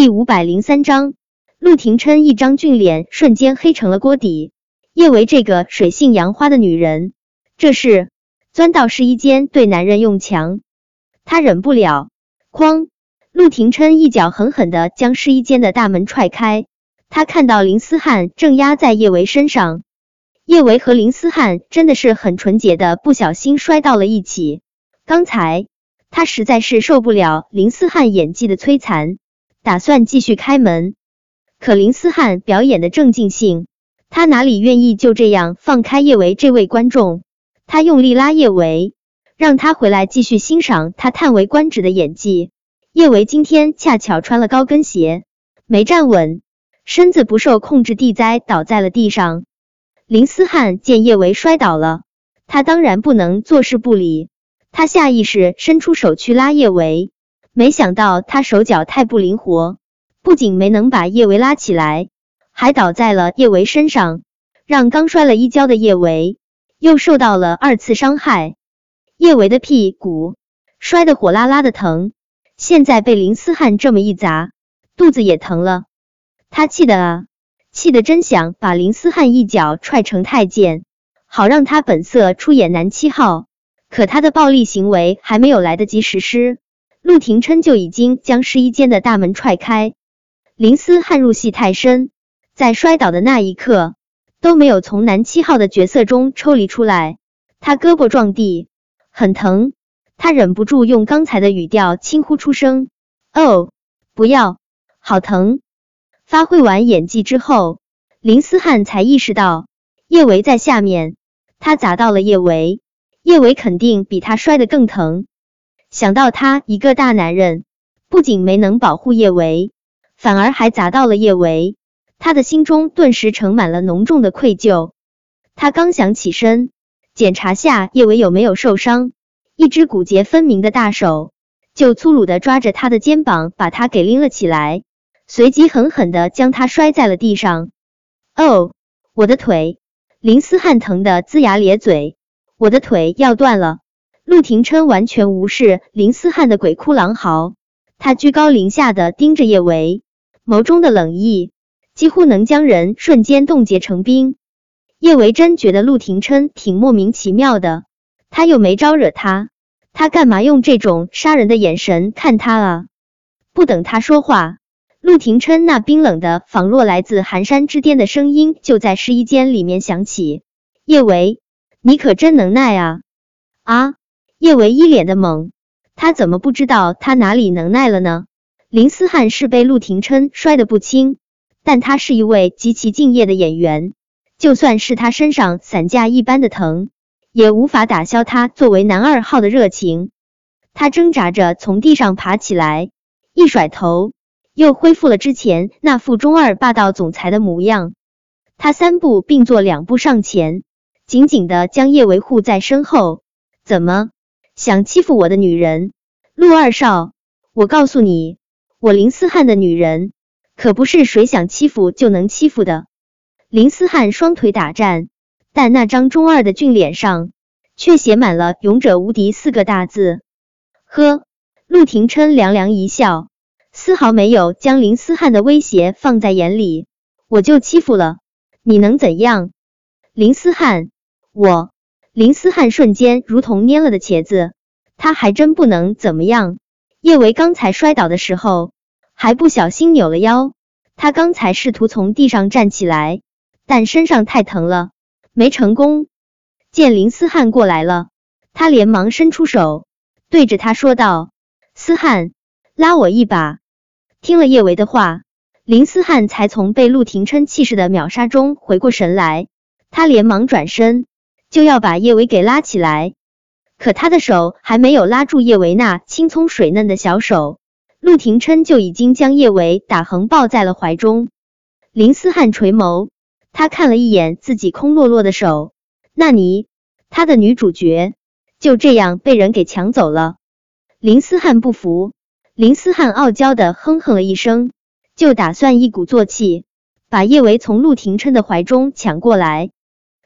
第五百零三章，陆廷琛一张俊脸瞬间黑成了锅底。叶维这个水性杨花的女人，这是钻到试衣间对男人用强，他忍不了。哐！陆廷琛一脚狠狠的将试衣间的大门踹开。他看到林思汉正压在叶维身上，叶维和林思汉真的是很纯洁的，不小心摔到了一起。刚才他实在是受不了林思汉演技的摧残。打算继续开门，可林思翰表演的正尽兴，他哪里愿意就这样放开叶维这位观众？他用力拉叶维，让他回来继续欣赏他叹为观止的演技。叶维今天恰巧穿了高跟鞋，没站稳，身子不受控制地栽倒在了地上。林思翰见叶维摔倒了，他当然不能坐视不理，他下意识伸出手去拉叶维。没想到他手脚太不灵活，不仅没能把叶维拉起来，还倒在了叶维身上，让刚摔了一跤的叶维又受到了二次伤害。叶维的屁股摔得火辣辣的疼，现在被林思汉这么一砸，肚子也疼了。他气的啊，气得真想把林思汉一脚踹成太监，好让他本色出演男七号。可他的暴力行为还没有来得及实施。陆廷琛就已经将试衣间的大门踹开，林思汉入戏太深，在摔倒的那一刻都没有从男七号的角色中抽离出来。他胳膊撞地，很疼，他忍不住用刚才的语调轻呼出声：“哦，不要，好疼！”发挥完演技之后，林思汉才意识到叶维在下面，他砸到了叶维，叶维肯定比他摔得更疼。想到他一个大男人，不仅没能保护叶维，反而还砸到了叶维，他的心中顿时盛满了浓重的愧疚。他刚想起身检查下叶维有没有受伤，一只骨节分明的大手就粗鲁的抓着他的肩膀，把他给拎了起来，随即狠狠的将他摔在了地上。哦，我的腿！林思汉疼得龇牙咧嘴，我的腿要断了。陆廷琛完全无视林思汉的鬼哭狼嚎，他居高临下的盯着叶维，眸中的冷意几乎能将人瞬间冻结成冰。叶维真觉得陆廷琛挺莫名其妙的，他又没招惹他，他干嘛用这种杀人的眼神看他啊？不等他说话，陆廷琛那冰冷的仿若来自寒山之巅的声音就在试衣间里面响起：“叶维，你可真能耐啊！啊！”叶维一脸的懵，他怎么不知道他哪里能耐了呢？林思翰是被陆廷琛摔得不轻，但他是一位极其敬业的演员，就算是他身上散架一般的疼，也无法打消他作为男二号的热情。他挣扎着从地上爬起来，一甩头，又恢复了之前那副中二霸道总裁的模样。他三步并作两步上前，紧紧的将叶维护在身后。怎么？想欺负我的女人，陆二少，我告诉你，我林思翰的女人可不是谁想欺负就能欺负的。林思翰双腿打颤，但那张中二的俊脸上却写满了“勇者无敌”四个大字。呵，陆廷琛凉凉一笑，丝毫没有将林思翰的威胁放在眼里。我就欺负了你，能怎样？林思翰，我。林思汉瞬间如同蔫了的茄子，他还真不能怎么样。叶维刚才摔倒的时候还不小心扭了腰，他刚才试图从地上站起来，但身上太疼了，没成功。见林思汉过来了，他连忙伸出手，对着他说道：“思汉，拉我一把。”听了叶维的话，林思汉才从被陆廷琛气势的秒杀中回过神来，他连忙转身。就要把叶维给拉起来，可他的手还没有拉住叶维那青葱水嫩的小手，陆廷琛就已经将叶维打横抱在了怀中。林思汉垂眸，他看了一眼自己空落落的手，那你他的女主角就这样被人给抢走了。林思汉不服，林思汉傲娇的哼哼了一声，就打算一鼓作气把叶维从陆廷琛的怀中抢过来。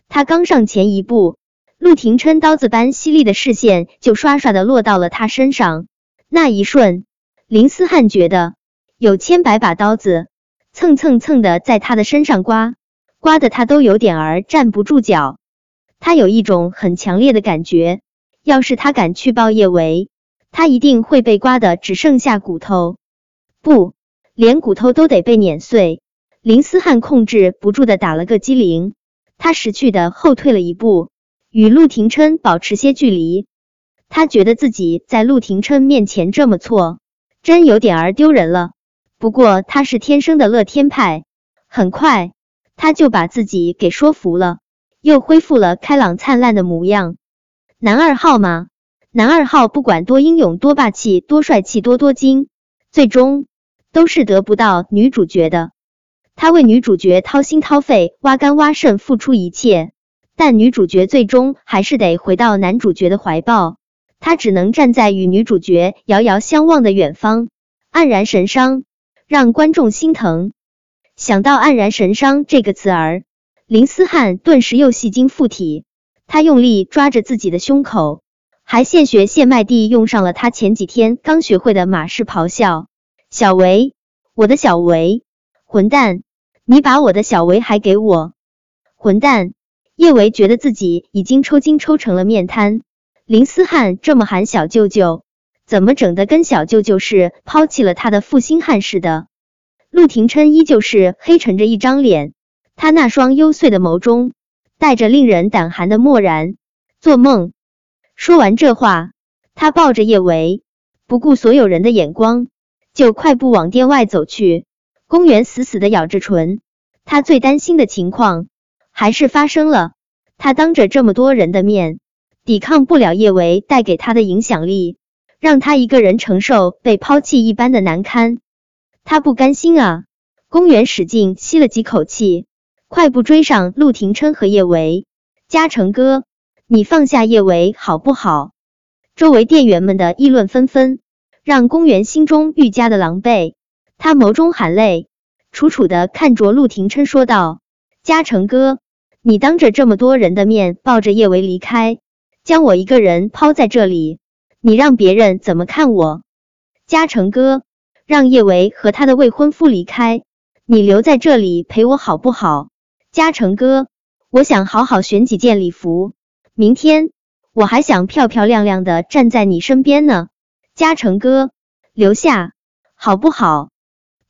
他刚上前一步，陆廷琛刀子般犀利的视线就唰唰的落到了他身上。那一瞬，林思汉觉得有千百把刀子蹭蹭蹭的在他的身上刮，刮的他都有点儿站不住脚。他有一种很强烈的感觉，要是他敢去抱叶维，他一定会被刮的只剩下骨头，不，连骨头都得被碾碎。林思汉控制不住的打了个激灵，他识趣的后退了一步，与陆廷琛保持些距离。他觉得自己在陆廷琛面前这么错，真有点儿丢人了。不过他是天生的乐天派，很快他就把自己给说服了。又恢复了开朗灿烂的模样。男二号嘛？男二号不管多英勇、多霸气、多帅气、多多金，最终都是得不到女主角的。他为女主角掏心掏肺、挖肝挖肾，付出一切，但女主角最终还是得回到男主角的怀抱。他只能站在与女主角遥遥相望的远方，黯然神伤，让观众心疼。想到“黯然神伤”这个词儿。林思汉顿时又戏精附体，他用力抓着自己的胸口，还现学现卖地用上了他前几天刚学会的马式咆哮：“小维，我的小维，混蛋，你把我的小维还给我，混蛋！”叶维觉得自己已经抽筋抽成了面瘫，林思汉这么喊小舅舅，怎么整的跟小舅舅是抛弃了他的负心汉似的？陆廷琛依旧是黑沉着一张脸。他那双幽邃的眸中带着令人胆寒的漠然。做梦。说完这话，他抱着叶维，不顾所有人的眼光，就快步往店外走去。公园死死的咬着唇，他最担心的情况还是发生了。他当着这么多人的面，抵抗不了叶维带给他的影响力，让他一个人承受被抛弃一般的难堪。他不甘心啊！公园使劲吸了几口气。快步追上陆廷琛和叶维，嘉诚哥，你放下叶维好不好？周围店员们的议论纷纷，让公园心中愈加的狼狈。他眸中含泪，楚楚的看着陆廷琛说道：“嘉诚哥，你当着这么多人的面抱着叶维离开，将我一个人抛在这里，你让别人怎么看我？嘉诚哥，让叶维和他的未婚夫离开，你留在这里陪我好不好？”嘉诚哥，我想好好选几件礼服，明天我还想漂漂亮亮的站在你身边呢。嘉诚哥，留下好不好？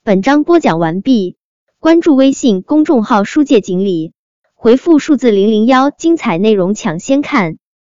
本章播讲完毕，关注微信公众号书界锦鲤，回复数字零零幺，精彩内容抢先看。